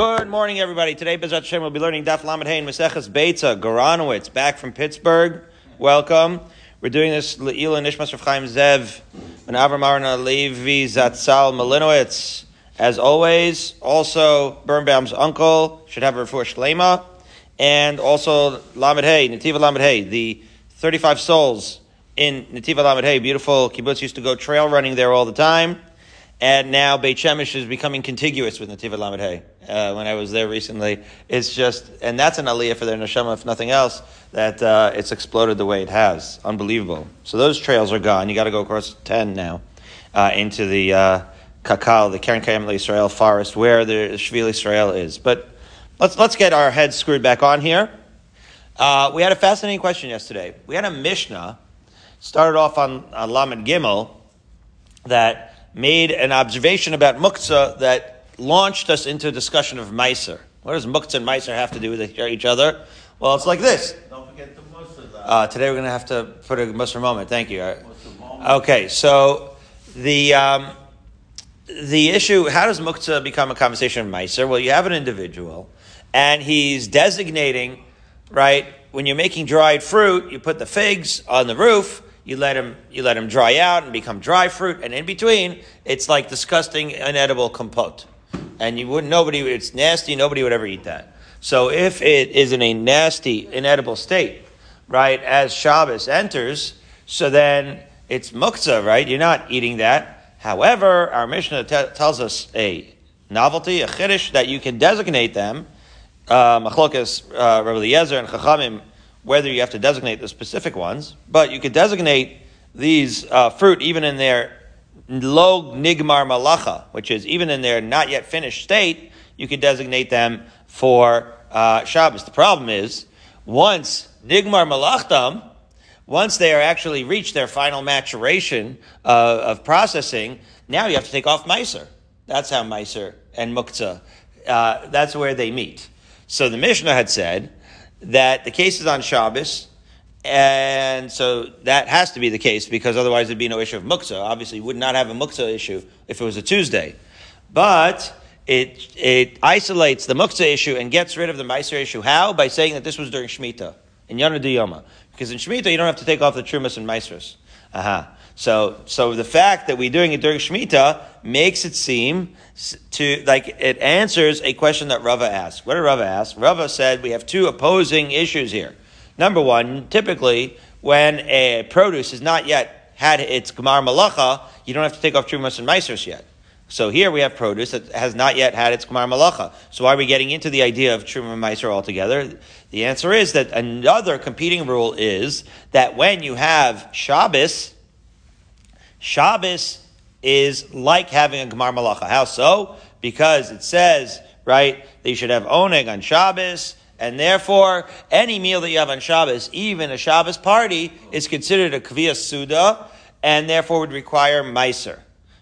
Good morning, everybody. Today, Bezat Hashem, we'll be learning Daf Lamed Hey and Maseches Beitza, Goranowitz, back from Pittsburgh. Welcome. We're doing this Le'ila Nishmas Rav Chaim Zev and Avram Arna Levi Zatzal Malinowitz. As always, also Birnbaum's uncle should have a refuah shlema, and also Lamed Hey, Nativa Lamed Hey, the 35 souls in Nativa Lamed Hey, beautiful kibbutz used to go trail running there all the time and now Beit Shemesh is becoming contiguous with Nativa Lamed Hey. Uh, when I was there recently, it's just, and that's an aliyah for their neshama, if nothing else, that uh, it's exploded the way it has. Unbelievable. So those trails are gone. You got to go across 10 now uh, into the uh, Kakal, the Karen Kayam Israel forest, where the Shvil Israel is. But let's, let's get our heads screwed back on here. Uh, we had a fascinating question yesterday. We had a Mishnah, started off on, on Lamed Gimel, that made an observation about muktzah that launched us into a discussion of meiser. What does muktzah and meiser have to do with each other? Well, it's like this. Don't forget the Musa. Uh, today we're going to have to put a Musar moment. Thank you. Okay, so the um, the issue: How does muktzah become a conversation of meiser? Well, you have an individual, and he's designating right when you're making dried fruit. You put the figs on the roof you let them you let them dry out and become dry fruit, and in between, it's like disgusting, inedible compote. And you wouldn't nobody it's nasty, nobody would ever eat that. So if it is in a nasty, inedible state, right, as Shabbos enters, so then it's muktzah, right? You're not eating that. However, our Mishnah t- tells us a novelty, a chiddush, that you can designate them. Uh, Machlokas, uh, Rabbi Eliezer and Chachamim whether you have to designate the specific ones, but you could designate these uh, fruit even in their lo nigmar malacha, which is even in their not yet finished state, you could designate them for uh, Shabbos. The problem is, once nigmar malachtam, once they are actually reached their final maturation uh, of processing, now you have to take off meiser. That's how meiser and muktzah, uh, that's where they meet. So the Mishnah had said that the case is on Shabbos, and so that has to be the case because otherwise there'd be no issue of muktzah. Obviously, you would not have a muktzah issue if it was a Tuesday. But it, it isolates the muktzah issue and gets rid of the meiser issue. How? By saying that this was during Shemitah, in Yana Yoma. Because in Shemitah, you don't have to take off the trumas and meisers. Aha. Uh-huh. So, so the fact that we're doing it during Shemitah makes it seem to, like, it answers a question that Rava asked. What did Rava ask? Rava said we have two opposing issues here. Number one, typically, when a produce has not yet had its Gemar Malacha, you don't have to take off Trumas and Meisers yet. So here we have produce that has not yet had its Gemar Malacha. So why are we getting into the idea of Truma Meiser altogether? The answer is that another competing rule is that when you have Shabbos, Shabbos is like having a Gemar Malacha. How so? Because it says, right, they should have oneg on Shabbos, and therefore, any meal that you have on Shabbos, even a Shabbos party, is considered a Kviyas Suda, and therefore would require Meiser.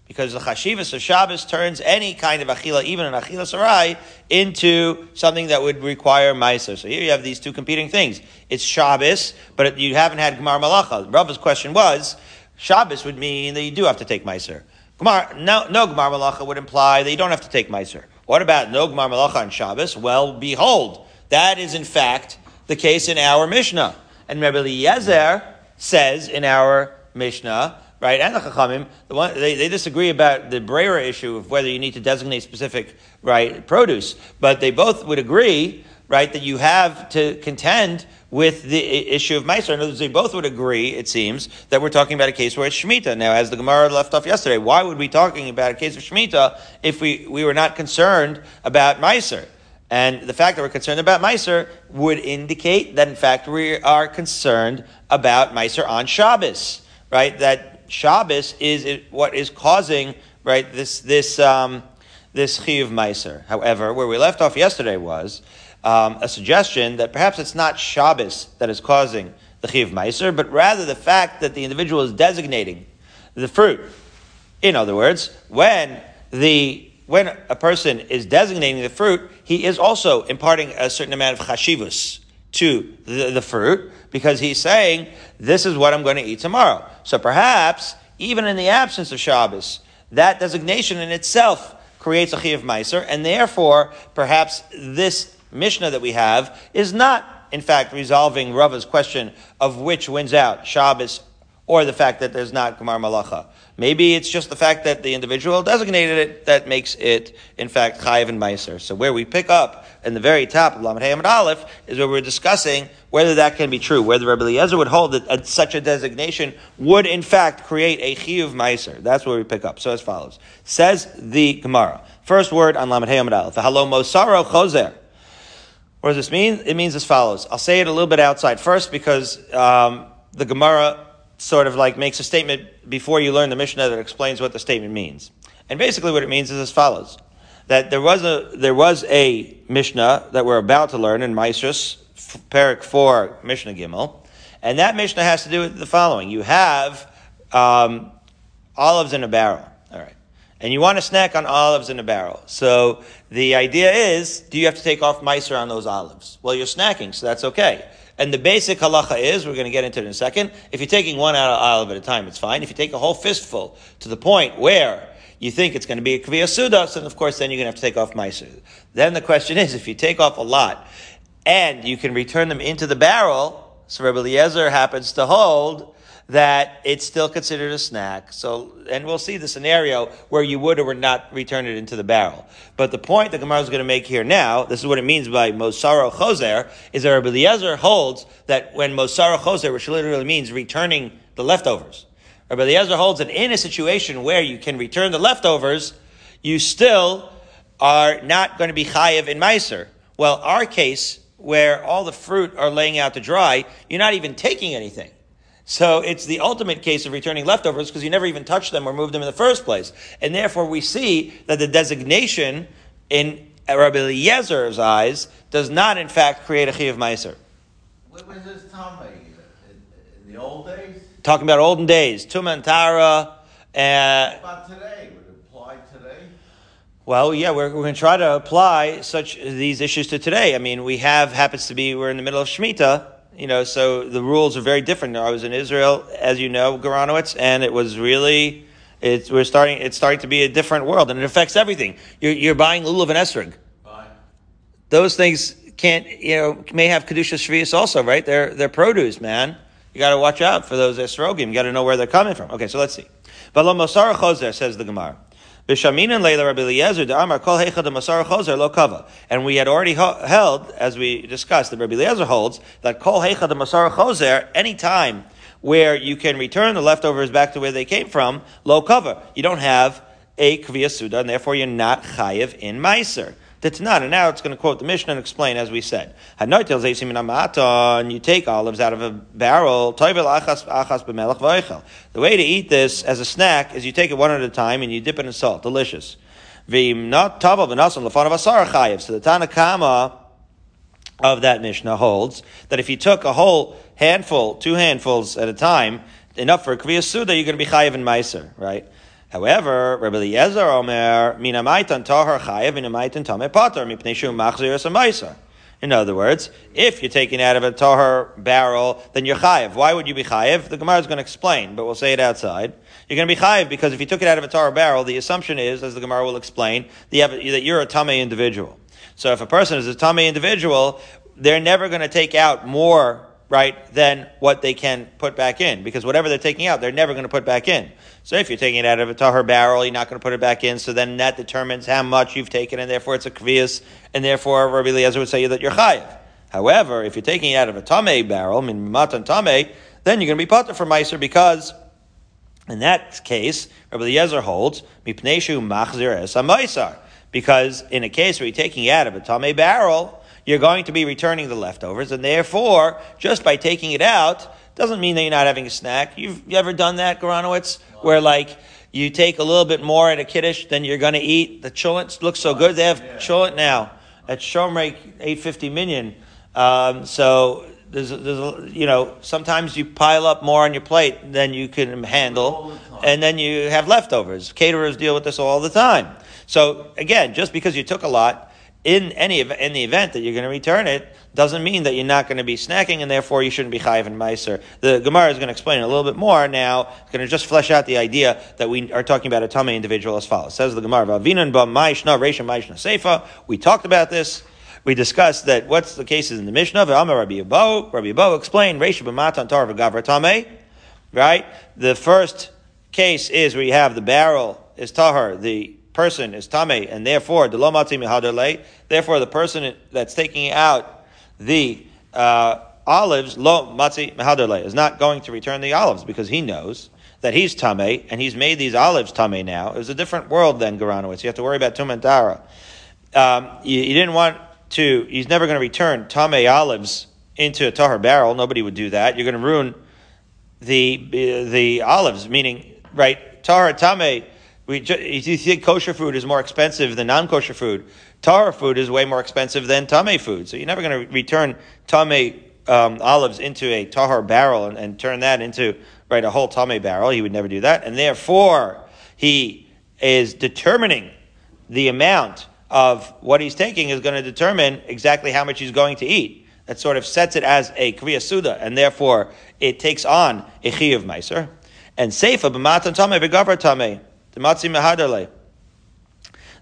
Because the Chashivas of Shabbos turns any kind of Achila, even an Achila Sarai, into something that would require Meiser. So here you have these two competing things. It's Shabbos, but you haven't had Gemar Malacha. Rava's question was, Shabbos would mean that you do have to take Meiser. Gemar, no, no Gemar Malacha would imply that you don't have to take Meiser. What about no Gemar Malacha on Shabbos? Well, behold, that is in fact the case in our Mishnah. And Rabbi Eliezer says in our Mishnah, right, and the Chachamim, the one, they, they disagree about the Brera issue of whether you need to designate specific, right, produce. But they both would agree, right, that you have to contend with the issue of Meiser. In other words, they both would agree, it seems, that we're talking about a case where it's Shemitah. Now, as the Gemara left off yesterday, why would we be talking about a case of Shemitah if we, we were not concerned about Meiser? And the fact that we're concerned about Meiser would indicate that, in fact, we are concerned about Meiser on Shabbos, right? That Shabbos is what is causing, right, this, this, um, this Chiv Meiser. However, where we left off yesterday was um, a suggestion that perhaps it's not Shabbos that is causing the Chiv Meiser, but rather the fact that the individual is designating the fruit. In other words, when the when a person is designating the fruit, he is also imparting a certain amount of chashivus to the, the, fruit because he's saying, this is what I'm going to eat tomorrow. So perhaps, even in the absence of Shabbos, that designation in itself creates a Chiv Meiser, and therefore, perhaps this Mishnah that we have is not, in fact, resolving Rava's question of which wins out, Shabbos or the fact that there's not Gemar Malacha. Maybe it's just the fact that the individual designated it that makes it, in fact, Chayiv and Meiser. So where we pick up in the very top of Lamed Hey Amud Aleph is where we're discussing whether that can be true, whether Rabbi Eliezer would hold that such a designation would, in fact, create a Chiyuv Meiser. That's where we pick up. So as follows. Says the Gemara. First word on Lamed Hey Amud Aleph. Halo Mosaro Choser. What does this mean? It means as follows. I'll say it a little bit outside first because um, the Gemara sort of like makes a statement before you learn the Mishnah that explains what the statement means. And basically what it means is as follows. That there was a, there was a Mishnah that we're about to learn in Maestros, Parak 4, Mishnah Gimel. And that Mishnah has to do with the following. You have, um, olives in a barrel. All right. And you want to snack on olives in a barrel. So the idea is, do you have to take off miser on those olives? Well, you're snacking, so that's okay. And the basic halacha is, we're going to get into it in a second, if you're taking one out of olive at a time, it's fine. If you take a whole fistful to the point where you think it's going to be a kviya sudas, and of course then you're going to have to take off meiser. Then the question is, if you take off a lot, and you can return them into the barrel, so Rebbe Eliezer happens to hold, that it's still considered a snack. So, and we'll see the scenario where you would or would not return it into the barrel. But the point the Gemara is going to make here now, this is what it means by Mosaro Choser, is that Rabbi Eliezer holds that when Mosaro Choser, which literally means returning the leftovers, Rabbi Eliezer holds that in a situation where you can return the leftovers, you still are not going to be chayiv in Meiser. Well, our case, where all the fruit are laying out to dry, you're not even taking anything. So it's the ultimate case of returning leftovers because you never even touched them or moved them in the first place. And therefore we see that the designation in Rabbi Eliezer's eyes does not in fact create a Chiv Meiser. What was this Tomei in, in the old days? Talking about olden days, Tumantara. Uh, what about today? Would it apply today? Well, yeah, we're, we're going to try to apply such these issues to today. I mean, we have happens to be we're in the middle of Shemitah, you know, so the rules are very different. I was in Israel, as you know, Garanowitz, and it was really, it's, we're starting, it's starting to be a different world, and it affects everything. You're, you're buying lulav and esrog. Those things can't, you know, may have kedusha shvius also, right? They're, they're produce, man. You got to watch out for those esrogim. You got to know where they're coming from. Okay, so let's see. But Mosar Choser says the Gemara. B'shaminan leila Rabbi Eliezer Amar kol heichad masar choser lo kava. And we had already held, as we discussed, that Rabbi Eliezer holds that kol heichad masar choser, any time where you can return the leftovers back to where they came from, lo kava. You don't have a kviya suda, and therefore you're not chayiv in meiser. That's not. And now it's going to quote the Mishnah and explain, as we said. Uh, and you take olives out of a barrel. The way to eat this as a snack is you take it one at a time and you dip it in salt. Delicious. So the Tanna Kamma of that Mishnah holds that if you took a whole handful, two handfuls at a time, enough for a Kviyas Suda, you're going to be chayiv in Meiser, right? However, Rabbi Eliezer Omer, Minamaitan Tahar Chayev, Minamaitan Tameh Pater, Mipneshu Machzir Samaisa. In other words, if you're taking out of a tahar barrel, then you're chayiv. Why would you be chayiv? The Gemara is going to explain, but we'll say it outside. You're going to be chayiv because if you took it out of a tahar barrel, the assumption is, as the Gemara will explain, that you're a tamei individual. So if a person is a tamei individual, they're never going to take out more right, than what they can put back in. Because whatever they're taking out, they're never going to put back in. So if you're taking it out of a tahar barrel, you're not going to put it back in. So then that determines how much you've taken, and therefore it's a kvias, and therefore Rabbi Eliezer would say that you're chayiv. However, if you're taking it out of a tamei barrel, I mean matan tamei, then you're going to be potter for meiser because in that case, Rabbi Eliezer holds mipneshu machzir es Because in a case where you're taking it out of a tamei barrel, you're going to be returning the leftovers, and therefore, just by taking it out, doesn't mean that you're not having a snack. You've you ever done that, Garanowitz? Where like you take a little bit more at a kiddish than you're going to eat. The cholent looks so good. They have yeah. now at Shomrei 850 million. Um, so there's, there's you know, sometimes you pile up more on your plate than you can handle, and then you have leftovers. Caterers deal with this all the time. So again, just because you took a lot, in any in the event that you're going to return it, doesn't mean that you're not going to be snacking, and therefore you shouldn't be chayiv and meiser. The Gemara is going to explain a little bit more now. It's going to just flesh out the idea that we are talking about a tummy individual as follows. Says the Gemara, "Vavinan ba ma'ishna reisha ma'ishna seifa." We talked about this. We discussed that what's the cases in the Mishnah. V'amar Rabbi Yabo. Rabbi Yabo explained reisha b'matan tar v'gavra tamei. Right. The first case is where you have the barrel is tahar, the person is tame, and therefore the lo matzi mihadarle. Therefore, the person that's taking out the uh, olives lo matzi mihadarle is not going to return the olives because he knows that he's tame and he's made these olives tame now. It was a different world than Garanowitz. You have to worry about tumantara. Um, you, you didn't want to. He's never going to return tame olives into a tahar barrel. Nobody would do that. You're going to ruin the the olives, meaning right tahar tame we, you think kosher food is more expensive than non-kosher food. Tara food is way more expensive than tame food. So you're never going to return tame um, olives into a tahar barrel and, and, turn that into right a whole tame barrel. He would never do that, and therefore he is determining the amount of what he's taking is going to determine exactly how much he's going to eat. That sort of sets it as a kriya suda, and therefore it takes on a chi of meiser. And seifa b'matan tame v'gavar tame.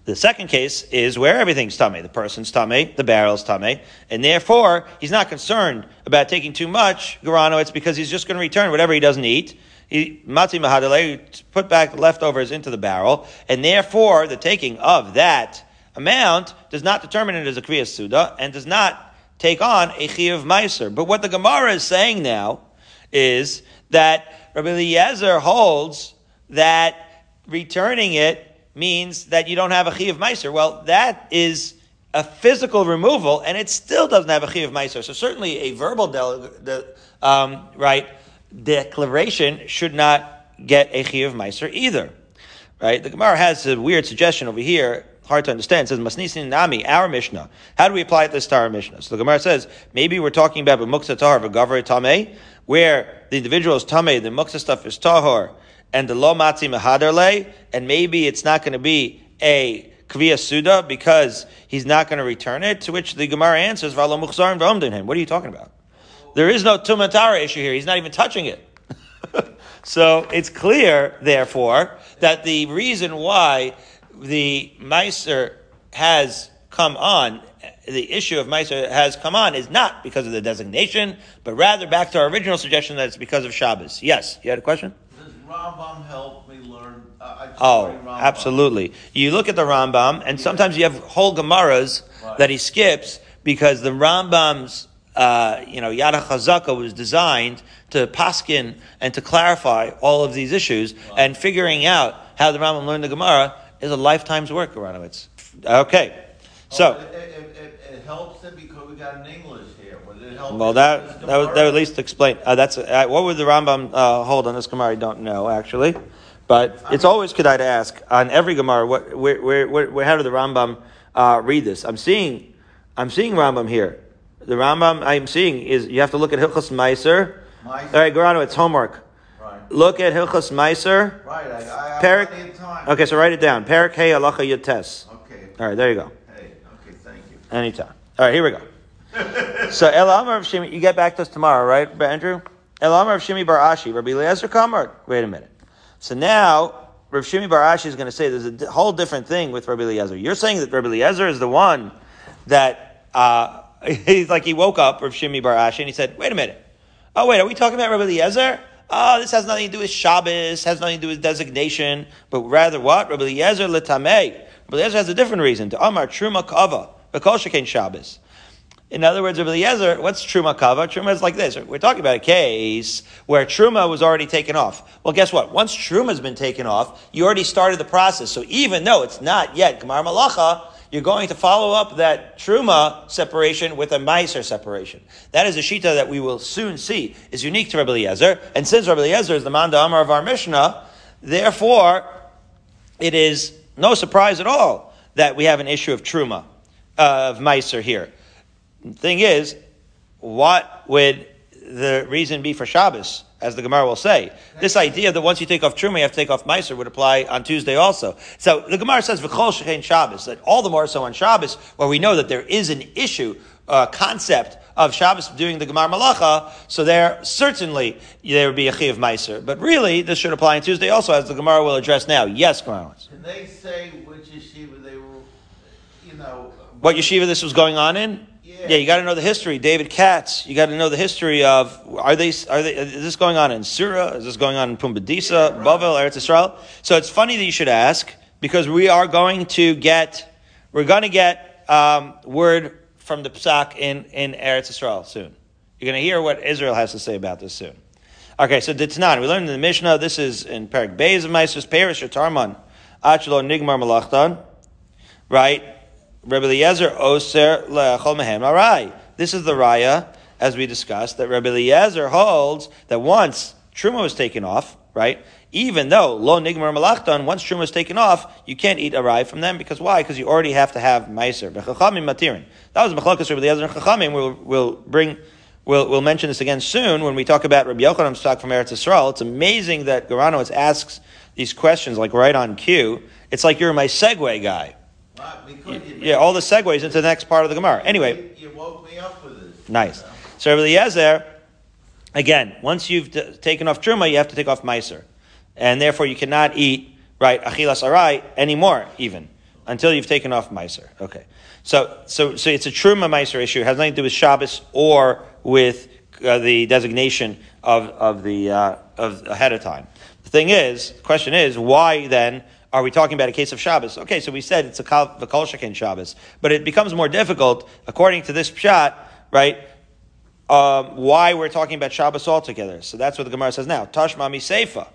The second case is where everything's tummy. The person's tummy, the barrel's tummy, and therefore he's not concerned about taking too much guarano. It's because he's just going to return whatever he doesn't eat. He matzi mahadale, put back the leftovers into the barrel, and therefore the taking of that amount does not determine it as a kriyas suda and does not take on a of meiser. But what the Gemara is saying now is that Rabbi Eliezer holds that returning it means that you don't have a chi of meiser. Well, that is a physical removal, and it still doesn't have a chi of meiser. So certainly a verbal de- um, right declaration should not get a chi of meiser either. Right? The Gemara has a weird suggestion over here. Hard to understand. It says Masnisin Nami, our Mishnah. How do we apply this to our Mishnah? So the Gemara says maybe we're talking about Muksa Tahar v'Gavre Tameh, where the individual is Tameh, the Muksa stuff is Tahar, and the lo matzi mehaderle, and maybe it's not going to be a kviya suda because he's not going to return it. To which the Gemara answers, "V'alo muchzarim v'omdin him." What are you talking about? There is no tumatara issue here. He's not even touching it. so it's clear, therefore, that the reason why the meiser has come on, the issue of meiser has come on, is not because of the designation, but rather back to our original suggestion that it's because of Shabbos. Yes, you had a question. Rambam helped me learn. Uh, oh, absolutely. You look at the Rambam, and sometimes you have whole Gemaras right. that he skips because the Rambam's, uh, you know, Yad Chazaka was designed to paskin and to clarify all of these issues, right. and figuring out how the Rambam learned the Gemara is a lifetime's work, Aronowitz. Okay, so. Oh, it, it, it, it helps it because we got an English well, that that would, that would at least explain. Uh, that's uh, what would the Rambam uh, hold on this Gemara? I don't know actually, but it's always good to ask on every Gemara. What where where, where, how did the Rambam uh, read this? I'm seeing I'm seeing Rambam here. The Rambam I'm seeing is you have to look at Hilchas Meiser. All right, Garano, it's homework. Right. Look at Hilchas Meiser. Right. I, I Perik, Okay, so write it down. Perik Hey Alacha Yates. Okay. All right, there you go. Hey. Okay. Thank you. Anytime. All right, here we go so El Amar of Shimi, you get back to us tomorrow, right, Andrew? El Amar of Shimi Bar Ashi, Rabbi Eliezer Kamar. Wait a minute. So now Rav Shimi Bar Ashi is going to say there's a whole different thing with Rabbi Eliezer. You're saying that Rabbi Eliezer is the one that uh, he's like he woke up Rav Shimi Bar Ashi and he said, "Wait a minute. Oh wait, are we talking about Rabbi Eliezer? Oh, this has nothing to do with Shabbos, has nothing to do with designation, but rather what? Rabbi Eliezer letamei. Rabbi Eliezer has a different reason to Amar Truma Kava, Bekol Shekain Shabbos." In other words, Rabbi Eliezer, what's Truma Kava? Truma is like this. We're talking about a case where Truma was already taken off. Well, guess what? Once Truma has been taken off, you already started the process. So even though it's not yet Gemar Malacha, you're going to follow up that Truma separation with a Meiser separation. That is a Shita that we will soon see is unique to Rabbi Eliezer. And since Rabbi Eliezer is the Manda Amar of our Mishnah, therefore, it is no surprise at all that we have an issue of Truma, uh, of Meiser here. Thing is, what would the reason be for Shabbos? as the Gemara will say. This idea that once you take off Truma, you have to take off Meiser would apply on Tuesday also. So the Gemara says, V'chol shechein Shabbos, that all the more so on Shabbos, where we know that there is an issue, uh, concept of Shabbos doing the Gemar Malacha, so there certainly there would be a Chi of Meiser. But really, this should apply on Tuesday also, as the Gemara will address now. Yes, Gemara. Can they say which yeshiva they were, you know? What yeshiva this was going on in? Yeah. Yeah, you got to know the history. David Katz, you got to know the history of are they are they is this going on in Sura? Is this going on in Pumbedisa, Yeah, right. Bavel, Eretz Israel? So it's funny that you should ask because we are going to get we're going to get um, word from the Psak in in Eretz Israel soon. You're going to hear what Israel has to say about this soon. Okay, so Ditnan, we learned in the Mishnah. This is in Perak Beis of Meisers Perish or Tarman Achlo Nigmar Malachtan, right? Rabbi Eliezer Oser Le'achol Mehem Arai. This is the raya, as we discussed, that Rabbi Eliezer holds that once Truma was taken off, right? Even though Lo Nigmar Malachtan, once Truma was taken off, you can't eat Arai from them because why? Because you already have to have Meiser. B'chachamim Matirin. That was Mechalakas Rabbi Eliezer and Chachamim. We'll, we'll bring We'll, we'll mention this again soon when we talk about Rabbi Yochanan's talk from Eretz Yisrael. It's amazing that Garanowitz asks these questions like right on cue. It's like you're my segue guy. Yeah, all the segues into the next part of the Gemara. Anyway, You woke me up with this. nice. So Rabbi Eliezer, again, once you've t- taken off Truma, you have to take off Meiser. And therefore you cannot eat, right, Achilas Arai anymore, even, until you've taken off Meiser. Okay. So, so, so it's a Truma Meiser issue. It has nothing to do with Shabbos or with uh, the designation of, of the, uh, of ahead of time. The thing is, the question is, why then are we talking about a case of Shabbos? Okay, so we said it's a kal- V'kol Shekin Shabbos, but it becomes more difficult according to this pshat, right? Um, why we're talking about Shabbos altogether. So that's what the Gemara says now. Tashmami Seifa.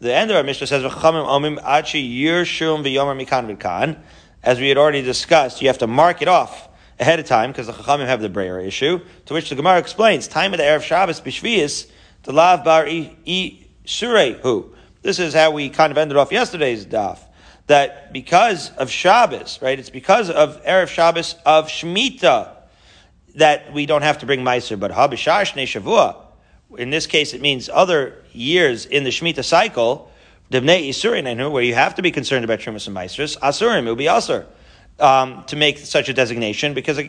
The end of our Mishnah says, "V'chamim omim achi yirshum v'yomer mikan v'kan." As we had already discussed, you have to mark it off ahead of time because the Chachamim have the Breyer issue. To which the Gemara explains, time of the Erev Shabbos b'shvius, the lav bar i i surei hu. This is how we kind of ended off yesterday's daf. That because of Shabbos, right? It's because of Erev Shabbos of Shemitah that we don't have to bring Meiser, but Habishar Shnei Shavua. In this case, it means other years in the Shemitah cycle, Debnei Isurin, where you have to be concerned about Trumas and Meisers, Asurim, it would be Asur, um, to make such a designation, because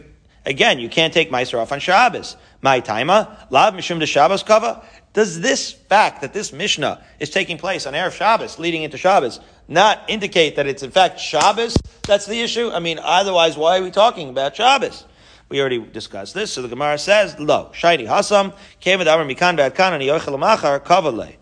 again, you can't take Meiser off on Shabbos. My taima, Lav Mishum de Shabbos Kava. Does this fact that this Mishnah is taking place on Erev Shabbos, leading into Shabbos, not indicate that it's in fact Shabbos? That's the issue? I mean, otherwise, why are we talking about Shabbos? We already discussed this. So the Gemara says, Lo, Shaini Hasam, came Amar Mikan Bad Kan, and Yochel Machar, Kavale.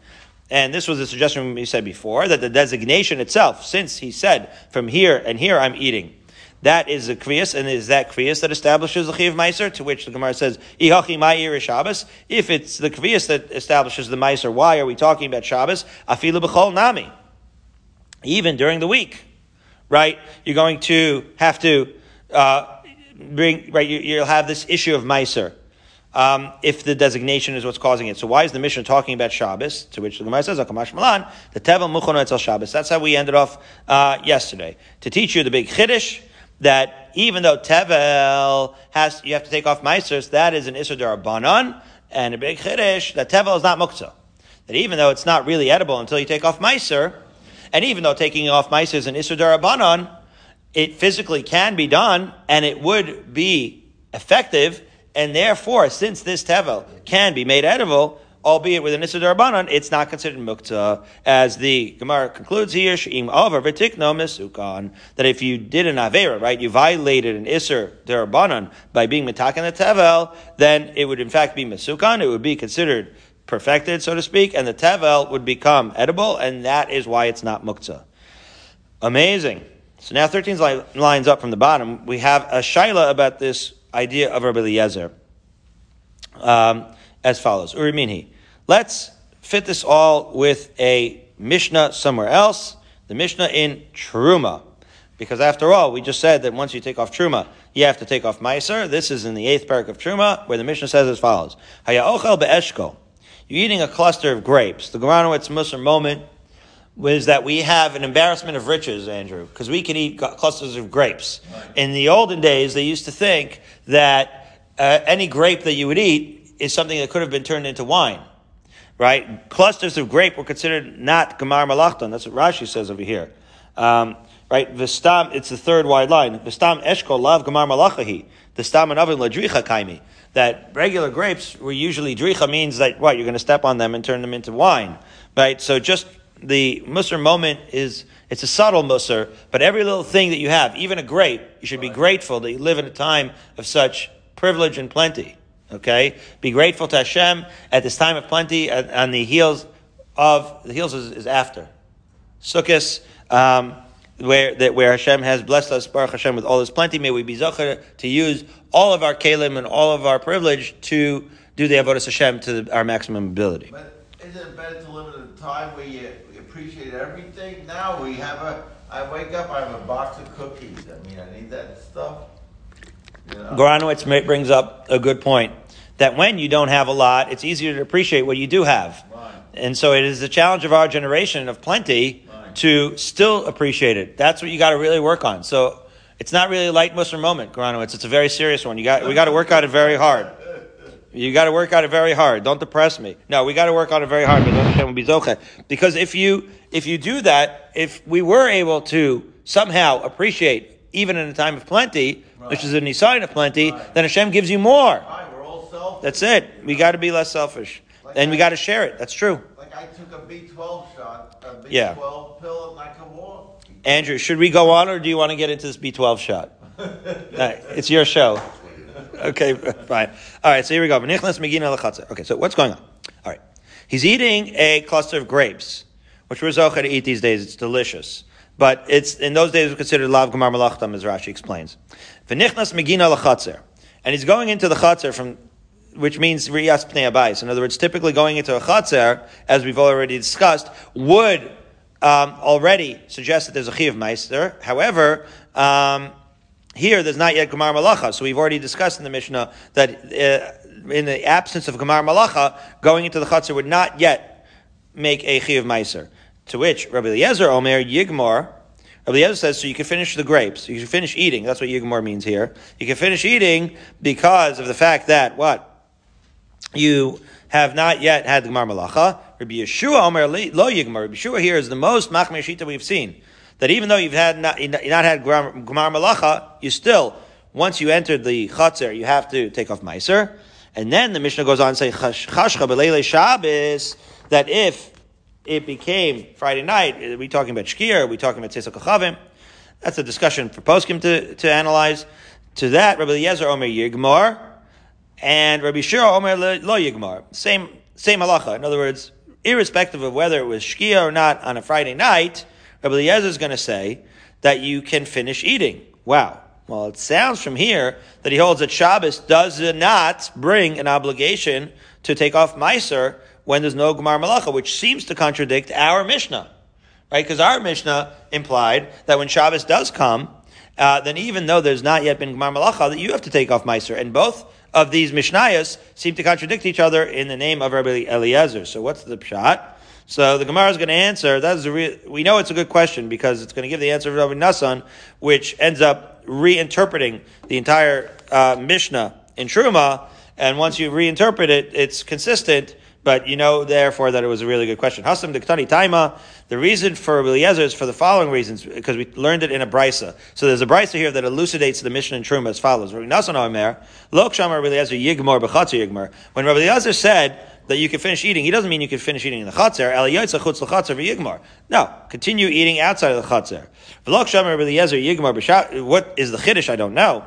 And this was the suggestion we said before, that the designation itself, since he said, from here and here I'm eating, that is a kriyas, and is that kriyas that establishes the chiv meiser? To which the Gemara says, "Ihachi ma'ir Shabbos." If it's the kriyas that establishes the meiser, why are we talking about Shabbos? Afilu b'chol nami. Even during the week, right? You're going to have to uh, bring right. You, you'll have this issue of meiser. Um, if the designation is what's causing it. So why is the Mishnah talking about Shabbos? To which the Gemara says, "Akamash Malan, the Tevel Muchono Shabbos." That's how we ended off uh, yesterday to teach you the big chiddush that even though Tevel has, you have to take off Meisers, that is an Isser Darabanan, and a big Chiddush, that Tevel is not Muktzah. That even though it's not really edible until you take off Meiser, and even though taking off Meiser is an Isser Darabanan, it physically can be done, and it would be effective, and therefore, since this Tevel can be made edible, albeit with an Issa it's not considered Mukta. As the Gemara concludes here, She'im Avar V'tikno Mesukan, that if you did an Avera, right, you violated an Isser Darabanan by being Mitakan the Tevel, then it would in fact be Mesukan, it would be considered perfected, so to speak, and the Tevel would become edible, and that is why it's not Mukta. Amazing. So now 13 lines up from the bottom, we have a Shaila about this idea of Rabbi Eliezer. Um, as follows. Uriminhi. Let's fit this all with a Mishnah somewhere else. The Mishnah in Truma. Because after all, we just said that once you take off Truma, you have to take off Meiser. This is in the eighth parak of Truma, where the Mishnah says as follows. Haya ochel be'eshkol. You're eating a cluster of grapes. The Geranowitz Musar moment was that we have an embarrassment of riches, Andrew, because we can eat clusters of grapes. In the olden days, they used to think that uh, any grape that you would eat is something that could have been turned into wine. Right? Clusters of grape were considered not Gemar Malachton. That's what Rashi says over here. Um, right? Vistam, it's the third wide line. Vistam Eshkol Lav Gemar Malachahi. The and Avin Ladricha Kaimi. That regular grapes were usually Dricha means that, what, you're going to step on them and turn them into wine, right? So just the Musar moment is, it's a subtle Musar, but every little thing that you have, even a grape, you should be grateful that you live in a time of such privilege and plenty. Okay? Be grateful to Hashem at this time of plenty on the heels of, the heels is, is after. Sukkot, um, where, that, where Hashem has blessed us, Baruch Hashem, with all this plenty. May we be zocher to use all of our kalim and all of our privilege to do the avodas Hashem to the, our maximum ability. But isn't it better to live in a time where you appreciate everything? Now we have a, I wake up, I have a box of cookies. I mean, I need that stuff. Goranowitz brings up a good point that when you don't have a lot, it's easier to appreciate what you do have. Right. And so it is the challenge of our generation of plenty Right. to still appreciate it. That's what you got to really work on. So it's not really a light Musar moment, Goranowitz. It's a very serious one. You got, we got to work on it very hard. You got to work on it very hard. Don't depress me. No, we got to work on it very hard. But Hashem will be zoche. Because if you if you do that, if we were able to somehow appreciate even in a time of plenty, which is a sign of plenty, Right. then Hashem gives you more. Right, we're all selfish. That's it. We got to be less selfish, and we got to share it. That's true. Like I took a B12 shot, a B12 Yeah. pill, and I can walk. Andrew, should we go on, or do you want to get into this B12 shot? All right, it's your show. Okay, fine. All right, so here we go. V'nichnas megina lechatzer. Okay, so what's going on? All right, he's eating a cluster of grapes, which we're zocha to eat these days. It's delicious, but it's in those days it was considered lav gemar malachtam, as Rashi explains. V'nichnas megina lechatzer, and he's going into the chatzer from. Which means riyas pnei abayis. In other words, typically going into a chatzer, as we've already discussed, would um, already suggest that there's a chiv meister. However, um, here there's not yet Gemar Malacha. So we've already discussed in the Mishnah that uh, in the absence of Gemar Malacha, going into the Chatzar would not yet make a Chiv Meiser. To which Rabbi Eliezer Omer Yigmar, Eliezer says, so you can finish the grapes. You can finish eating. That's what Yigmar means here. You can finish eating because of the fact that, what? You have not yet had the Gemar Malacha. Rabbi Yeshua Omer Lo Yigmar. Rabbi Yeshua here is the most Machmir Shita we've seen. That even though you've had not, you've not had Gemar Malacha, you still, once you entered the Chatzar, you have to take off Meiser. And then the Mishnah goes on to say, Chash- Chashcha B'leilei Shabbos, that if it became Friday night, are we talking about Shkir? Are we talking about Tzesach Chavim? That's a discussion for Poskim to, to analyze. To that, Rabbi Eliezer Omer Yigmar, and Rabbi Shira Omer lo Yigmar. Same, same halacha. In other words, irrespective of whether it was Shkia or not on a Friday night, Rabbi Eliezer is going to say that you can finish eating. Wow. Well, it sounds from here that he holds that Shabbos does not bring an obligation to take off Meiser when there's no Gemar Malacha, which seems to contradict our Mishnah. Right? Because our Mishnah implied that when Shabbos does come, uh, then even though there's not yet been Gemar Malacha, that you have to take off Meiser. And both of these Mishnayos seem to contradict each other in the name of Rabbi Eliezer. So what's the pshat? So the Gemara is going to answer. That is a re- we know it's a good question because it's going to give the answer of Rabbi Nassan, which ends up reinterpreting the entire uh, Mishnah in Truma. And once you reinterpret it, it's consistent. But you know, therefore, that it was a really good question. Hasam Diktani Taima. The reason for Eliezer is for the following reasons, because we learned it in a brisa. So there's a brisa here that elucidates the Mishnah in Truma as follows. When Rabbi Eliezer said that you can finish eating, he doesn't mean you can finish eating in the V'Yigmor. No, continue eating outside of the B'Shat. What is the Chiddush? I don't know.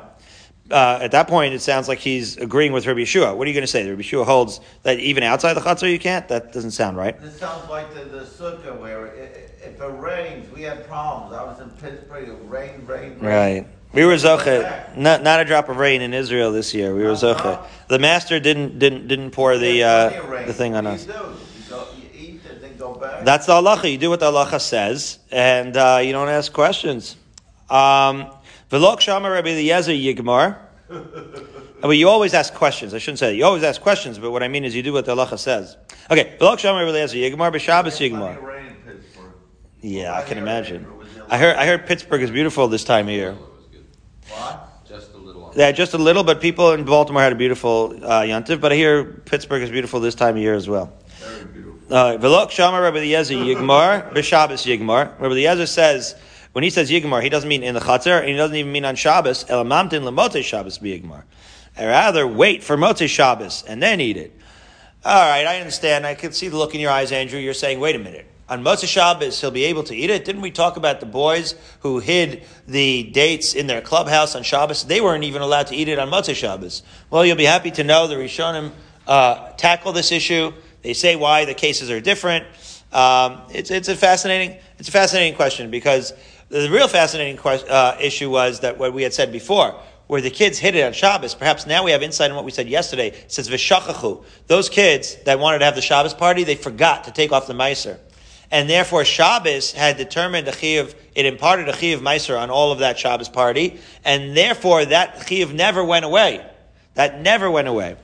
Uh, at that point, it sounds like he's agreeing with Rabbi Yeshua. What are you going to say? Rabbi Yeshua holds that even outside the Chatzar you can't? That doesn't sound right. This sounds like the, the sukkah where i- i- if it rains, we had problems. I was in Pittsburgh, it rained, rained, rained. Right. We were zoche. Not, not a drop of rain in Israel this year. We were zoche. The master didn't didn't didn't pour the We had plenty of uh, the thing on us. do you do? You, go, you eat and then go back? That's the halacha. You do what the halacha says, and uh, you don't ask questions. Um, V'lok shama Rabbi Eliezer yigmar. But you always ask questions. I shouldn't say that. You always ask questions, but what I mean is you do what the halacha says. Okay. V'lok shama Rabbi Eliezer yigmar b'Shabbos We had plenty yigmar. of rain in Pittsburgh. Yeah, I can imagine. rain. It was I heard I heard Pittsburgh is beautiful this time of year. What? Just a little. Yeah, just a little, but people in Baltimore had a beautiful uh, yontif. But I hear Pittsburgh is beautiful this time of year as well. Very beautiful. Uh, shama Rabbi Eliezer yigmar b'Shabbos yigmar. Rabbi Eliezer says when he says yigmar, he doesn't mean in the chatzar, and he doesn't even mean on Shabbos. Elamamtin lemote Shabbos b'yigmar. Rather, wait for mote Shabbos and then eat it. All right, I understand. I can see the look in your eyes, Andrew. You're saying, wait a minute. On Motzei Shabbos, he'll be able to eat it. Didn't we talk about the boys who hid the dates in their clubhouse on Shabbos? They weren't even allowed to eat it on Motzei Shabbos. Well, you'll be happy to know the Rishonim uh, tackle this issue. They say why the cases are different. Um, it's, it's a fascinating it's a fascinating question because the real fascinating question, uh, issue was that what we had said before where the kids hit it on Shabbos. Perhaps now we have insight on what we said yesterday. It says v'shachachu. Those kids that wanted to have the Shabbos party, they forgot to take off the meiser. And therefore Shabbos had determined a chiyuv, it imparted a chiyuv meiser on all of that Shabbos party, and therefore that chiyuv never went away. That never went away.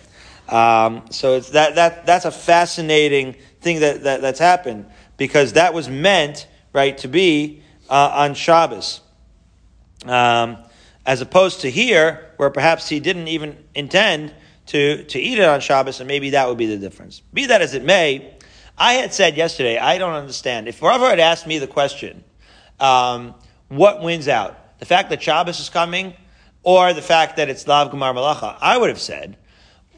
Um, so it's that, that, that's a fascinating thing that, that, that's happened, because that was meant, right, to be uh, on Shabbos. Um, as opposed to here, where perhaps he didn't even intend to, to eat it on Shabbos, and maybe that would be the difference. Be that as it may, I had said yesterday, I don't understand. If Rava had asked me the question, um, what wins out? The fact that Shabbos is coming, or the fact that it's Lav Gemar Malacha? I would have said,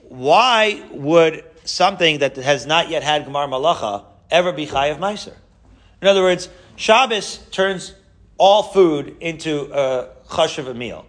why would something that has not yet had Gemar Malacha ever be Chayav Meiser? In other words, Shabbos turns all food into a chush of a meal,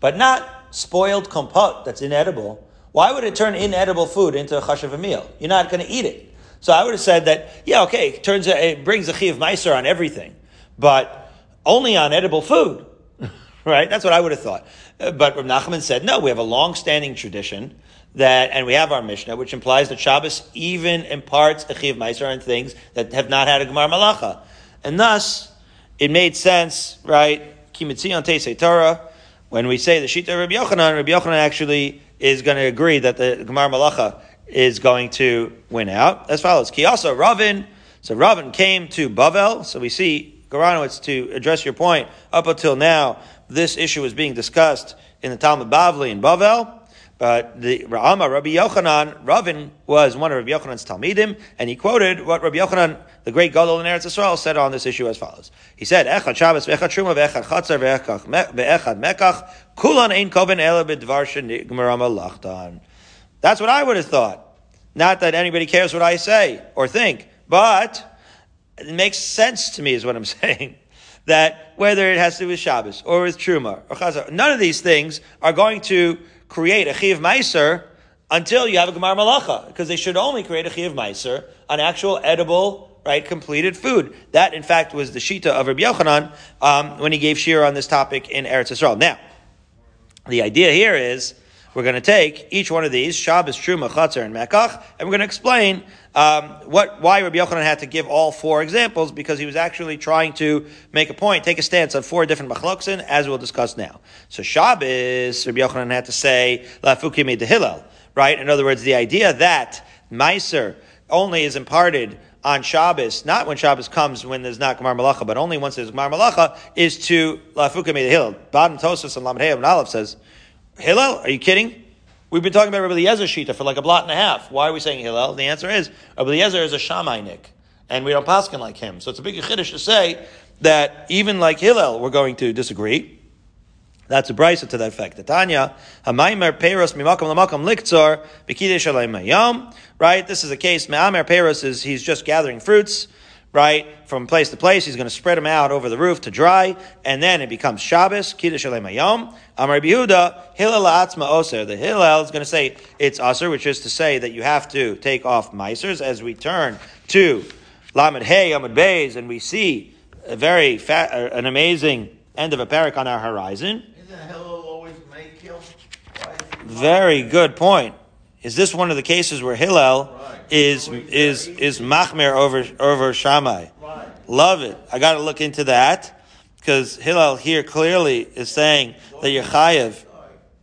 but not spoiled compote that's inedible. Why would it turn inedible food into a chush of a meal? You're not going to eat it. So I would have said that, yeah, okay, it turns it brings a chi of meiser on everything, but only on edible food, right? That's what I would have thought. Uh, but Rav Nachman said, no, we have a long-standing tradition that, and we have our Mishnah, which implies that Shabbos even imparts a chi of meiser on things that have not had a gemar malacha, and thus it made sense, right? Kimitzion Teisei Torah. When we say the Shita Rabbi Yochanan, Rabbi Yochanan actually is going to agree that the Gemar Malacha is going to win out. As follows: Ki also Ravin. So Ravin came to Bavel. So we see Goranowitz to address your point. Up until now, this issue was being discussed in the Talmud Bavli in Bavel. But the Rama, Rabbi Yochanan, Ravin was one of Rabbi Yochanan's Talmidim, and he quoted what Rabbi Yochanan, the great Gadol in Eretz Yisrael, said on this issue as follows. He said, Echad Shabbos, Ve'echad Truma, Ve'echad Chatzar, Ve'echad Mekach, Kulan Ein Koven Ele B'dvar Shenigmaram Lachtan. That's what I would have thought. Not that anybody cares what I say or think, but it makes sense to me is what I'm saying. That whether it has to do with Shabbos or with Truma or Chazar, none of these things are going to create a chiv meiser until you have a gemar malacha, because they should only create a chiv meiser on actual edible, right, completed food. That, in fact, was the shita of Rabbi Yochanan um, when he gave shir on this topic in Eretz Yisrael. Now, the idea here is we're going to take each one of these, Shabbos, Truma, Chatzar, and Mekach, and we're going to explain um, what, why Rabbi Yochanan had to give all four examples, because he was actually trying to make a point, take a stance on four different machloksin, as we'll discuss now. So Shabbos, Rabbi Yochanan had to say, Lafukime de Hillel, right? In other words, the idea that Meiser only is imparted on Shabbos, not when Shabbos comes when there's not Gemar Malacha, but only once there's Gemar Malacha, is to Lafukime de Hillel. Baden Tosas and Lamed Aleph says, Hillel, are you kidding? We've been talking about Rabbi Eliezer Shita for like a blot and a half. Why are we saying Hillel? The answer is Rabbi Eliezer is a Shammainik, and we don't paskin like him. So it's a big chiddush to say that even like Hillel, we're going to disagree. That's a brisa to that effect. Tanya, Hamaymer Peros Mimakam Lamakam Liktzor, Bekidesh Mayom. Right? This is a case, Me'amer Peros is he's just gathering fruits right? From place to place, he's going to spread them out over the roof to dry, and then it becomes Shabbos, Kiddush Mayom. Amar Yehuda, Hillel Atzma Oser. The Hillel is going to say it's Aser, which is to say that you have to take off Meisers as we turn to Lamed Hey, Amud Beis, and we see a very fa- uh, an amazing end of a parak on our horizon. Isn't Hillel always make kill? Very good point. Is this one of the cases where Hillel right. is is is machmer over over Shammai? Right. Love it. I got to look into that because Hillel here clearly is saying that you're chayev.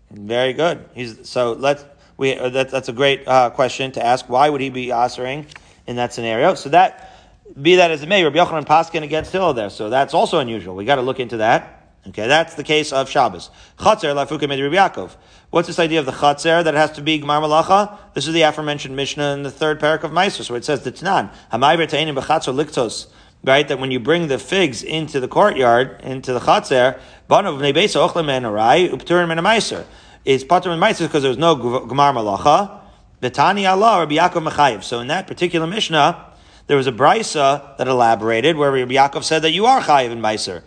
Very good. He's so let's we uh, that, that's a great uh, question to ask. Why would he be answering in that scenario? So that be that as it may, Rabbi Yochanan Paskin against Hillel there. So that's also unusual. We got to look into that Okay, that's the case of Shabbos. Chatzer lafukim Rabbi Yaakov. What's this idea of the chatzer that it has to be Gemar Malacha? This is the aforementioned Mishnah in the third parak of Meiser. So it says the Tanan, Hamayver Tainim Liktos. Right, that when you bring the figs into the courtyard, into the chatzer, Banav Bnei Beisa Ochlem En Arai, Upturim En Meiser. It's Pater and Meiser because there was no Gemar Malacha. Betani Allah, Rabbi Yaakov Mechayiv. So in that particular Mishnah, there was a brisa that elaborated where Rabbi Yaakov said that you are chayiv in Meiser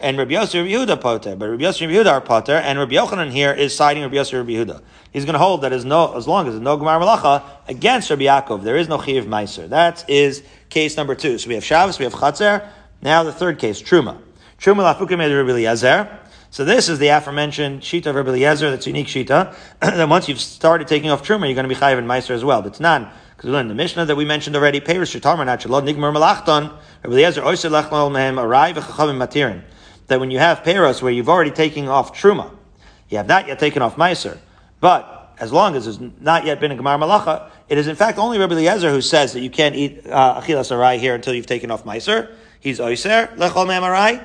and Rabbi Yossi Rabbi Yehuda poter, but Rabbi Yossi Rabbi Yehuda are poter, and Rabbi Yochanan here is siding Rabbi Yossi Rabbi Yehuda. He's going to hold that as no, as long as there's no Gemar Malacha against Rabbi Yaakov, there is no Chiv Meiser. That is case number two. So we have Shabbos, we have Chatzar. Now the third case, Truma. Truma lafukim Rabbi Eliezer. So this is the aforementioned Shita of Rabbi Eliezer, that's unique Shita. then once you've started taking off Truma, you're going to be Chayiv in Meiser as well. But it's not, because we learned the Mishnah that we mentioned already, Peiris Shatamar Nachalod Nigmar Malachton, Rabbi Eliezer Oyser Lechmal Mehem Arai V'Chachavim Matirin that when you have peros where you've already taken off truma, you have not yet taken off meiser, but as long as there's not yet been a gemar malacha, it is in fact only Rabbi Eliezer who says that you can't eat uh, achilas arai here until you've taken off meiser. He's oiser lechol me'amarai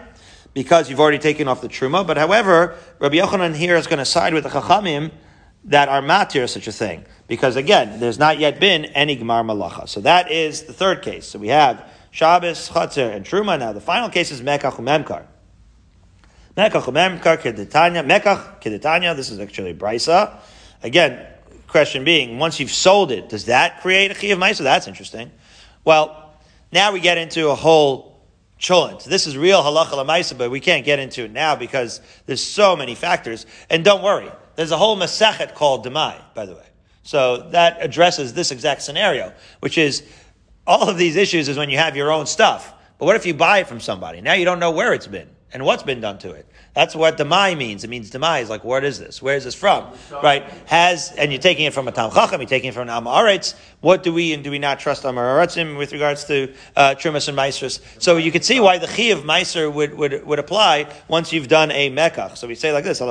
because you've already taken off the truma. But however, Rabbi Yochanan here is going to side with the chachamim that are matir such a thing because again, there's not yet been any gemar malacha. So that is the third case. So we have Shabbos, Chatzir, and Truma. Now the final case is Mekach Memkar. Mekach memkar kedetanya. Mekach kedetanya. This is actually brisa. Again, question being, once you've sold it, does that create a chi of ma'isa? That's interesting. Well, now we get into a whole cholent. This is real halacha lamaisa, but we can't get into it now because there's so many factors. And don't worry, there's a whole masechet called demai, by the way. So that addresses this exact scenario, which is all of these issues is when you have your own stuff. But what if you buy it from somebody? Now you don't know where it's been and what's been done to it. That's what demai means. It means demai is like, what is this? Where is this from? Right? Has, and you're taking it from a Tam Chacham, you're taking it from an Amaretz. What do we and do we not trust Amaretzim with regards to uh, Trumas and Meisers? So you can see why the Chi of Meiser would, would, would apply once you've done a Mekach. So we say like this,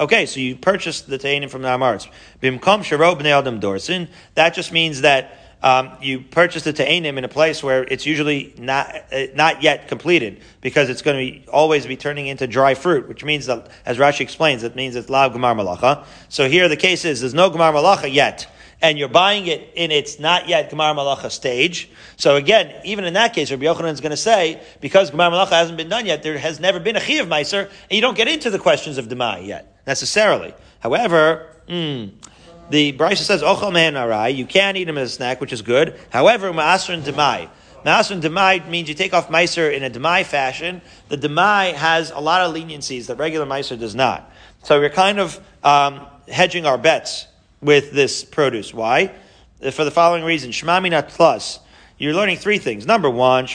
Okay, so you purchased the Tainim from the Amaretz. Bimkom Sharo Bnei Adam Dorsin. That just means that um, you purchase the ta'anim in a place where it's usually not uh, not yet completed because it's going to be always be turning into dry fruit, which means that, as Rashi explains, it means it's lav gemar malacha. So here the case is there's no gemar malacha yet, and you're buying it in its not yet gemar malacha stage. So again, even in that case, Rabbi Yochanan is going to say because gemar malacha hasn't been done yet, there has never been a chi of meiser, and you don't get into the questions of demai yet necessarily. However. Mm, the Brisa says, Ochel mehen arai, you can eat them as a snack, which is good. However, ma'asr and demai. Ma'asr and demai means you take off meiser in a demai fashion. The demai has a lot of leniencies that regular meiser does not. So we're kind of um, hedging our bets with this produce. Why? For the following reason, Shmamina plus. You're learning three things. Number one. The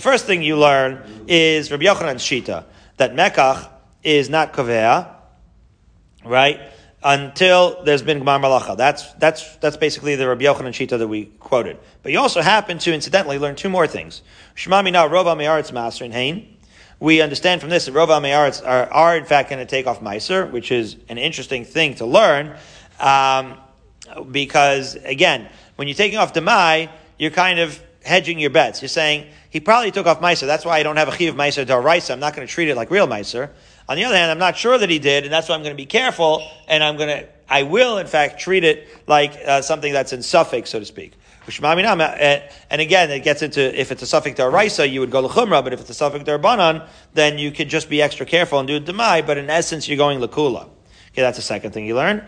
first thing you learn is Rabbi Yochanan's shita that mekach is not kovea, right? Until there's been Gemar Malacha. That's, that's, that's basically the Rabbi Yochanan Shita that we quoted. But you also happen to, incidentally, learn two more things. Shemami now, Rova Me'aretz Master in Hain. We understand from this that Rova Me'aretz are, are, in fact, going to take off Meiser, which is an interesting thing to learn. Um, because, again, when you're taking off Demai, you're kind of hedging your bets. You're saying, he probably took off Meiser. That's why I don't have a Chi of Meiser Daraisa. I'm not going to treat it like real Meiser. On the other hand, I'm not sure that he did, and that's why I'm going to be careful, and I'm going to, I will, in fact, treat it like uh, something that's in suffix, so to speak. And again, it gets into if it's a suffix daraisa, you would go lechumra, but if it's a suffix darabanan, then you could just be extra careful and do demai. But in essence, you're going lakula. Okay, that's the second thing you learn.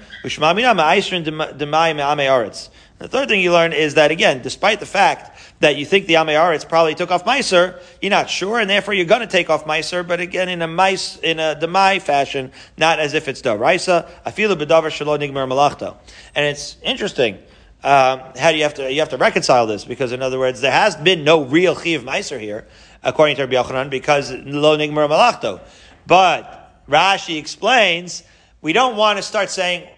The third thing you learn is that again, despite the fact that you think the Ameyaretz probably took off Meiser, you're not sure, and therefore you're going to take off Meiser, but again in a mice in a demai fashion, not as if it's daraisa. I feel a bedavar shalom nigmer malachto, and it's interesting. Um, how do you have to you have to reconcile this? Because in other words, there has been no real chiv meiser here, according to Rabbi Yochanan, because lo nigmer malachto. But Rashi explains we don't want to start saying,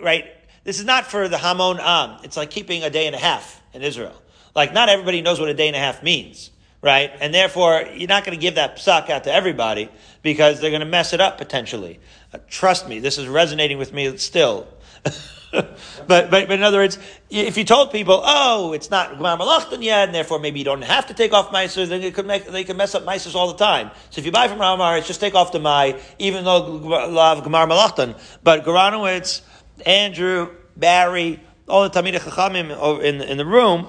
right? This is not for the Hamon Am. It's like keeping a day and a half in Israel. Like, not everybody knows what a day and a half means, right? And therefore, you're not going to give that psak out to everybody because they're going to mess it up potentially. Uh, trust me, this is resonating with me still. but, but, but in other words, if you told people, oh, it's not Gemar Malachtan yet, and therefore maybe you don't have to take off Meiser, then it could make, they could mess up Meisers all the time. So if you buy from Ramar, it's just take off the Mai, even though love Gemar Malachtan. But Goranowitz, Andrew, Barry, all the Talmidei Chachamim in, in the room,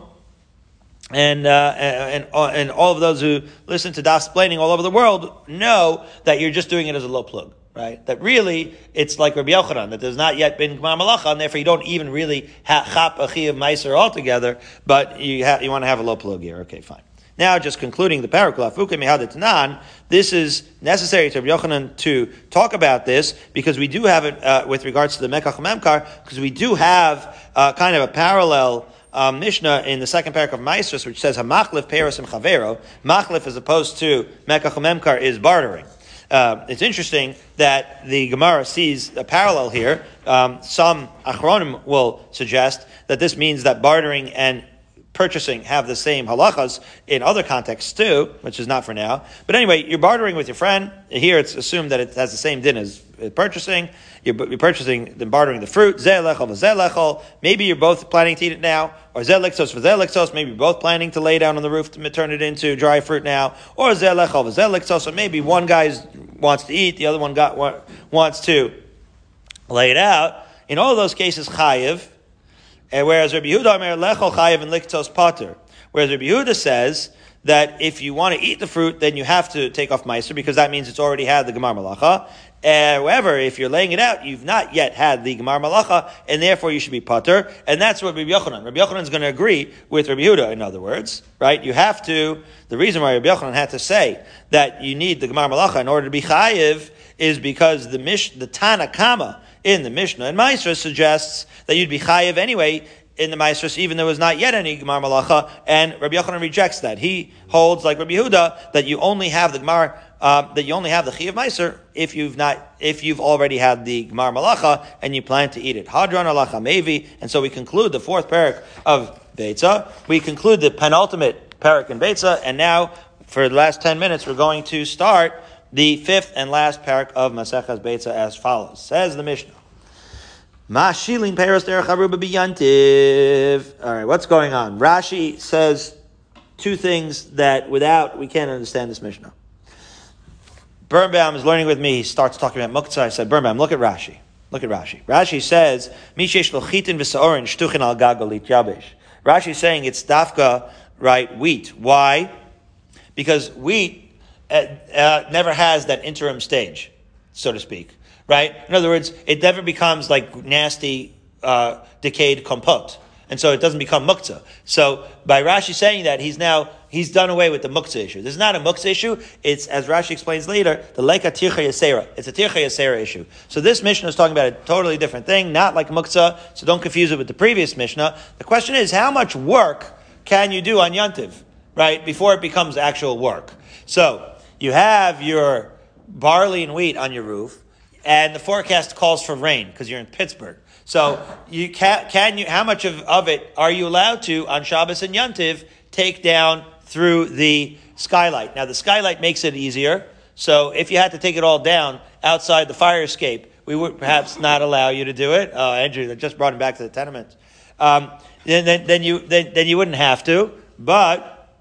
and, uh, and, and all of those who listen to Das explaining all over the world know that you're just doing it as a low plug right? That really it's like Rabbi Yochanan that there's not yet been Gmar Malacha, and therefore you don't even really chap a chi of Meiser altogether, but you ha- you want to have a low plug here. Okay, fine. Now, just concluding the paragraph, this is necessary to Yochanan to talk about this because we do have it uh, with regards to the Mekach Memkar, because we do have uh, kind of a parallel um, Mishnah in the second paragraph of Maasros, which says Hamachlif Paris and Chavero. Machlif, as opposed to Mekach Memkar, is bartering. Uh, it's interesting that the Gemara sees a parallel here. Um, some Achronim will suggest that this means that bartering and purchasing have the same halachas in other contexts too, which is not for now. But anyway, you're bartering with your friend. Here it's assumed that it has the same din as purchasing. You're, you're purchasing, then bartering the fruit. Maybe you're both planning to eat it now. Or zelixos for zelixos. Maybe you're both planning to lay down on the roof to turn it into dry fruit now. Or zelechol zelixos. So maybe one guy wants to eat, the other one got, wants to lay it out. In all those cases, chayiv and whereas Rabbi Yehuda lechol and liktos. Whereas Rabbi Yehuda says that if you want to eat the fruit, then you have to take off meiser because that means it's already had the gemar malacha. However, if you're laying it out, you've not yet had the gemar malacha, and therefore you should be pater. And that's what Rabbi Yochanan. Rabbi Yochanan is going to agree with Rabbi Yehuda. In other words, right? You have to. The reason why Rabbi Yochanan had to say that you need the gemar malacha in order to be chayiv is because the mish, the Tanna Kamma in the Mishnah and Maisra suggests that you'd be chayiv anyway in the Maestros, even though there was not yet any Gemar Malacha, and Rabbi Yochanan rejects that. He holds, like Rabbi Yehuda, that you only have the Gemar, uh, that you only have the Chi of if you've not, if you've already had the Gemar Malacha and you plan to eat it. Hadron Alacha Mevi, and so we conclude the fourth parak of Beitza. We conclude the penultimate parak in Beitza, and now, for the last ten minutes, we're going to start the fifth and last parak of Maseches Beitza as follows. Says the Mishnah. Biyantiv. All right, what's going on? Rashi says two things that without we can't understand this Mishnah. Birnbaum is learning with me. He starts talking about Muktzah. I said, Birnbaum, look at Rashi. Look at Rashi. Rashi says, Mishesh lochitin v'sa'orin shtuchin al gagolit yabesh. Rashi is saying it's dafka, right, wheat. Why? Because wheat uh, uh, never has that interim stage, so to speak right? In other words, it never becomes like nasty, uh, decayed compote. And so it doesn't become muktzah. So by Rashi saying that, he's now, he's done away with the muktzah issue. This is not a muktzah issue. It's, as Rashi explains later, the leka tircha yasera. It's a tircha yasera issue. So this Mishnah is talking about a totally different thing, not like muktzah, so don't confuse it with the previous Mishnah. The question is, how much work can you do on Yantiv, right, before it becomes actual work? So, you have your barley and wheat on your roof, and the forecast calls for rain because you're in Pittsburgh. So you can, can you how much of, of it are you allowed to on Shabbos and Yontiv take down through the skylight? Now the skylight makes it easier. So if you had to take it all down outside the fire escape, we would perhaps not allow you to do it. Oh, Andrew, that just brought him back to the tenement. Um, then, then, then, you then, then you wouldn't have to. But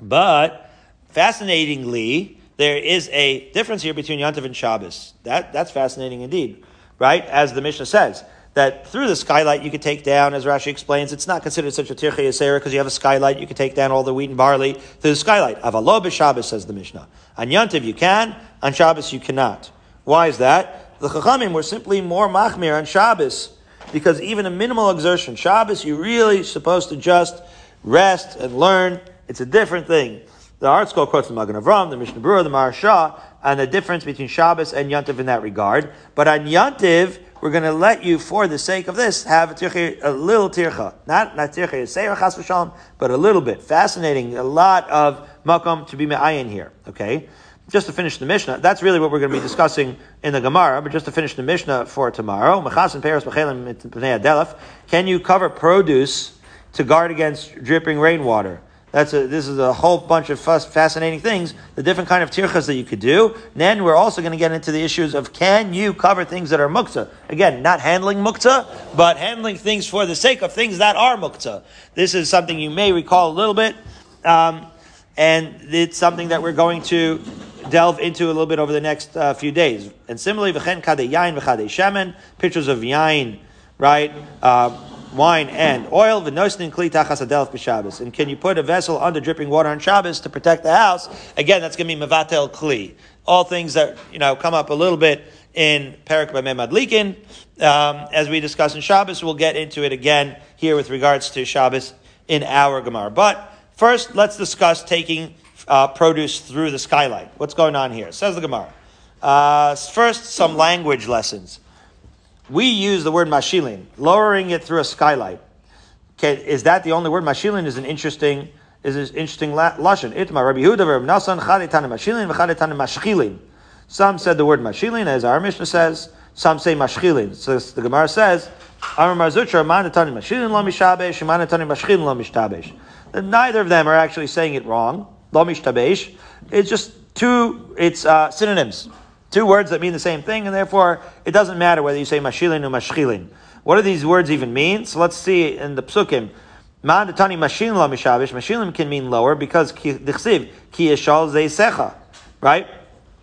but fascinatingly, there is a difference here between Yantav and Shabbos. That, that's fascinating indeed, right? As the Mishnah says, that through the skylight you could take down, as Rashi explains, it's not considered such a tirche yasera because you have a skylight, you can take down all the wheat and barley through the skylight. Avalo Shabbos says the Mishnah. On Yantiv you can, on Shabbos you cannot. Why is that? The Chachamim were simply more machmir on Shabbos because even a minimal exertion, Shabbos you're really supposed to just rest and learn. It's a different thing. The ArtScroll quotes the Magen Avram, the Mishnah Berurah, the Maharsha, and the difference between Shabbos and Yantiv in that regard. But on Yantiv, we're going to let you, for the sake of this, have a, a little tircha. Not, not tircha chas v'shalom, but a little bit. Fascinating. A lot of makom to be me'ayin here. Okay? Just to finish the Mishnah, that's really what we're going to be discussing in the Gemara, but just to finish the Mishnah for tomorrow, Can you cover produce to guard against dripping rainwater? That's a, this is a whole bunch of fascinating things, the different kind of tirchas that you could do. And then we're also going to get into the issues of can you cover things that are muktzah? Again, not handling muktzah, but handling things for the sake of things that are mukta. This is something you may recall a little bit. Um, and it's something that we're going to delve into a little bit over the next uh, few days. And similarly, v'chen kade yain v'chade shemen, pictures of yain, right? Uh, wine and oil. V'nosnin kli tachas adelf b'Shabbos. And can you put a vessel under dripping water on Shabbos to protect the house? Again, that's going to be mevatel kli. All things that you know come up a little bit in Perak Bameh Madlikin. Um, as we discuss in Shabbos, we'll get into it again here with regards to Shabbos in our Gemara. But first, let's discuss taking uh, produce through the skylight. What's going on here? Says the Gemara. Uh, first, some language lessons. We use the word mashilin, lowering it through a skylight. Okay, is that the only word? Mashilin is an interesting is an interesting lashon. Itma Rabbi Huda Rabbi Nasan chadetana mashilin v'chadetana mashchilin. Some said the word mashilin, as our Mishnah says. Some say mashchilin. So the Gemara says, Amar Mar Zutra, manatani mashilin lo mishabesh, manatani mashchilin lo mishtabesh. Neither of them are actually saying it wrong. Lo mishtabesh. It's just two, it's uh, synonyms. Two words that mean the same thing, and therefore it doesn't matter whether you say mashilin or mashchilin. What do these words even mean? So let's see in the psukim. Ma'adatani mashilin la mishabish. Mashilin can mean lower because dichsiv ki yeshal zeisecha. Right?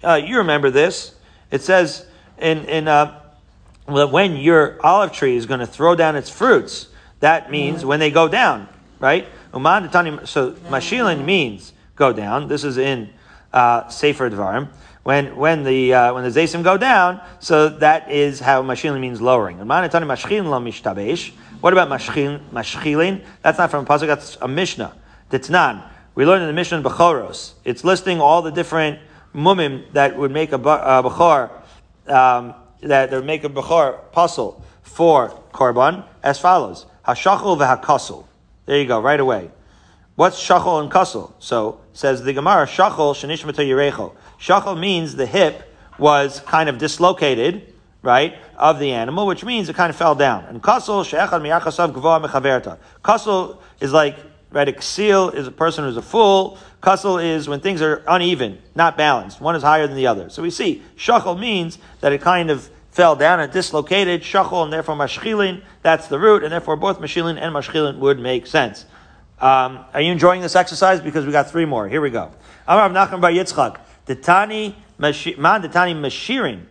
Uh, you remember this. It says in in uh, when your olive tree is going to throw down its fruits, that means when they go down. Right? So mashilin means go down. This is in uh, Sefer Dvarim when when the uh, when the zaysim go down, so that is how mashilin means lowering. What about mashchilin? That's not from a pasuk. That's a mishnah. Ditnan. We learned in the Mishnah in Bechoros. It's listing all the different mumim that would make a uh, bechor, um, that would make a bechor puzzle for korban as follows: hashachol v'hakasel. There you go, right away. What's shachol and kasel? So says the Gemara, shachol shenishmata yirecho. Shachal means the hip was kind of dislocated, right, of the animal, which means it kind of fell down. And kasel she'echad miyachasav gvoa mechaverta. Kasel is like, right, a ksil is a person who's a fool. Kasel is when things are uneven, not balanced. One is higher than the other. So we see, shachal means that it kind of fell down and dislocated, shachal, and therefore mashchilin, that's the root, and therefore both mashchilin and mashchilin would make sense. Um, are you enjoying this exercise? Because we got three more. Here we go. Amar Nachman Bar Yitzchak. Detani man detani mashirin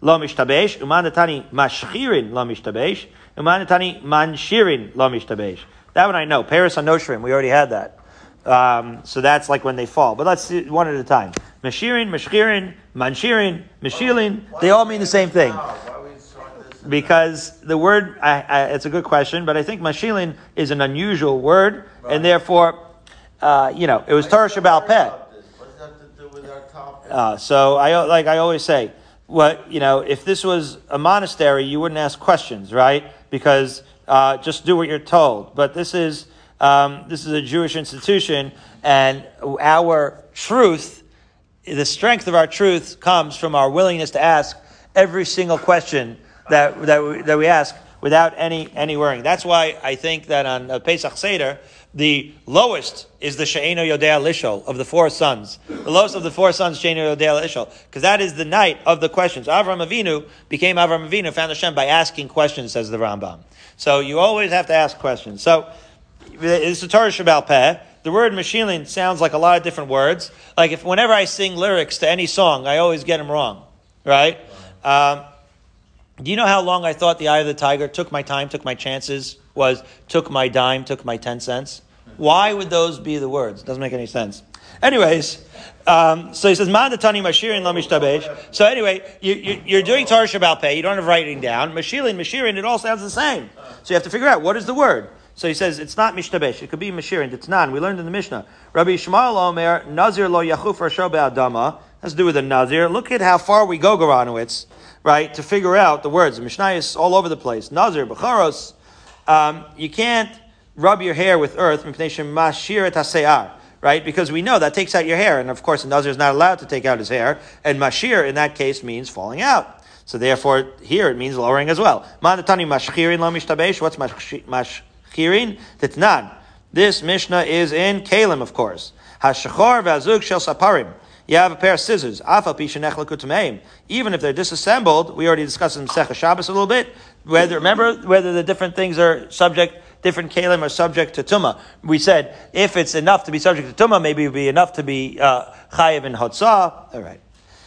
lo mishtabesh, uman detani mashchirin lo mishtabesh, uman detani manshirin lo mishtabesh. That one I know. Paris anoshrim. We already had that. Um, so that's like when they fall. But let's see one at a time. Mashirin, mashchirin, manshirin, mashilin. They all mean the same thing. Because the word, I, I, it's a good question, but I think mashilin is an unusual word, and therefore, uh, you know, it was Torah Shabbal Peh. Uh, so I like I always say, what you know, if this was a monastery, you wouldn't ask questions, right? Because uh, just do what you're told. But this is um, this is a Jewish institution, and our truth, the strength of our truth, comes from our willingness to ask every single question that that we, that we ask without any any worrying. That's why I think that on Pesach Seder the lowest is the She'eno Yodea Lishol of the four sons. The lowest of the four sons, She'eno Yodea Lishol, because that is the night of the questions. Avram Avinu became Avram Avinu, found Hashem by asking questions, says the Rambam. So you always have to ask questions. So it's the Torah Shabbal Peh. The word mashilin sounds like a lot of different words. Like if whenever I sing lyrics to any song, I always get them wrong, right? Um, do you know how long I thought the eye of the tiger took my time, took my chances? Was took my dime, took my 10 cents. Why would those be the words? Doesn't make any sense. Anyways, um, so he says, Mandatani Mashirin Lamishtabesh. So anyway, you, are doing Torah Shabbal Peh, you don't have writing down. Mashilin, Mashirin, it all sounds the same. So you have to figure out what is the word. So he says it's not mishtabesh. It could be mashirin. It's not. We learned in the Mishnah. Rabbi Yishmael Omer Nazir lo yachuf rasho be'adama. Has to do with the Nazir. Look at how far we go, Garanowitz, right, to figure out the words. The Mishnah is all over the place. Nazir, Bechoros, um, you can't rub your hair with earth, right? Because we know that takes out your hair. And of course, the Nazir is not allowed to take out his hair. And mashir in that case means falling out. So therefore, here it means lowering as well. What's mashchirin? That's not. This Mishnah is in Keilim, of course. Hashachor v'azug shel saparim. You have a pair of scissors. Even if they're disassembled, we already discussed in Masechah Shabbos a little bit. Whether remember whether the different things are subject, different kalim are subject to tuma. We said if it's enough to be subject to tuma, maybe it would be enough to be uh, chayiv and hotzah. All right.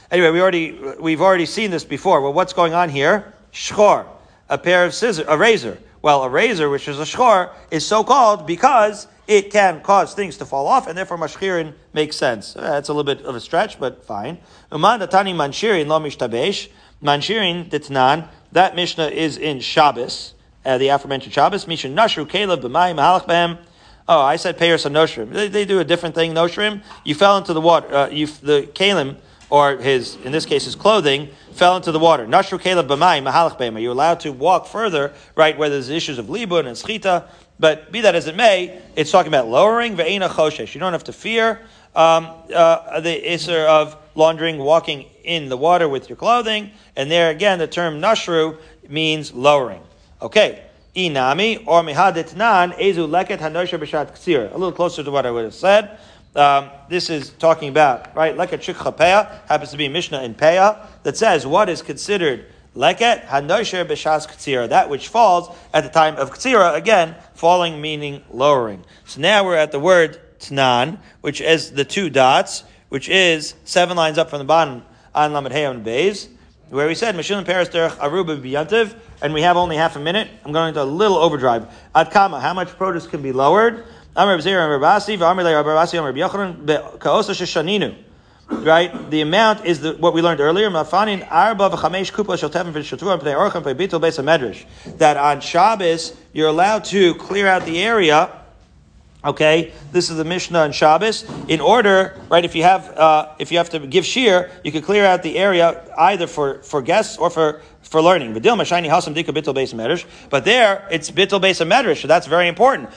Anyway, we already we've already seen this before. Well, what's going on here? Shchor, a pair of scissors, a razor. Well, a razor, which is a shchor, is so called because it can cause things to fall off, and therefore mashchirin makes sense. Uh, that's a little bit of a stretch, but fine. Uman datani manshirin lo mishtabesh. Manshirin ditnan. That Mishnah is in Shabbos, uh, the aforementioned Shabbos. Mishnah nashru kelev b'mayim halach b'hem. Oh, I said payers on noshrim. They, they, do a different thing. Noshrim, you fell into the water. Uh, you, the kalim, or his, in this case, his clothing, fell into the water. Nashru kelev b'mayim mahalach b'hem. Are you allowed to walk further, right, where there's issues of libun and schita? But be that as it may, it's talking about lowering ve'ena choshesh. You don't have to fear um, uh, the isser of laundering, walking in the water with your clothing. And there again, the term nashru means lowering. Okay. Inami or mihaditnan ezu leket hanosher b'shat ksir. A little closer to what I would have said. Um, this is talking about, right, leket shikha happens to be Mishnah in peah, that says what is considered Leket hanosher b'shas ktsira, that which falls at the time of ktsira. Again, falling meaning lowering. So now we're at the word tnan, which is the two dots, which is seven lines up from the bottom on lamed and beis, where we said Mishulin Paris derech aruba biyantiv, and we have only half a minute. I'm going to a little overdrive. Ad kama, how much produce can be lowered? Right? The amount is the, what we learned earlier. That on Shabbos you're allowed to clear out the area. Okay, this is the Mishnah on Shabbos. In order, right? If you have uh, if you have to give shear, you can clear out the area either for, for guests or for for learning. But there, it's bittul base medrash, so that's very important.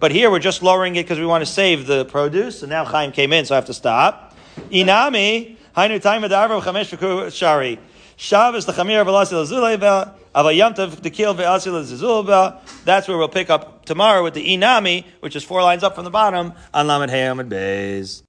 But here we're just lowering it because we want to save the produce. And now Chaim came in, so I have to stop. Inami, hainu time chamesh shari. Shabbos the chamir That's where we'll pick up tomorrow with the inami, which is four lines up from the bottom on lamed hey amud beis.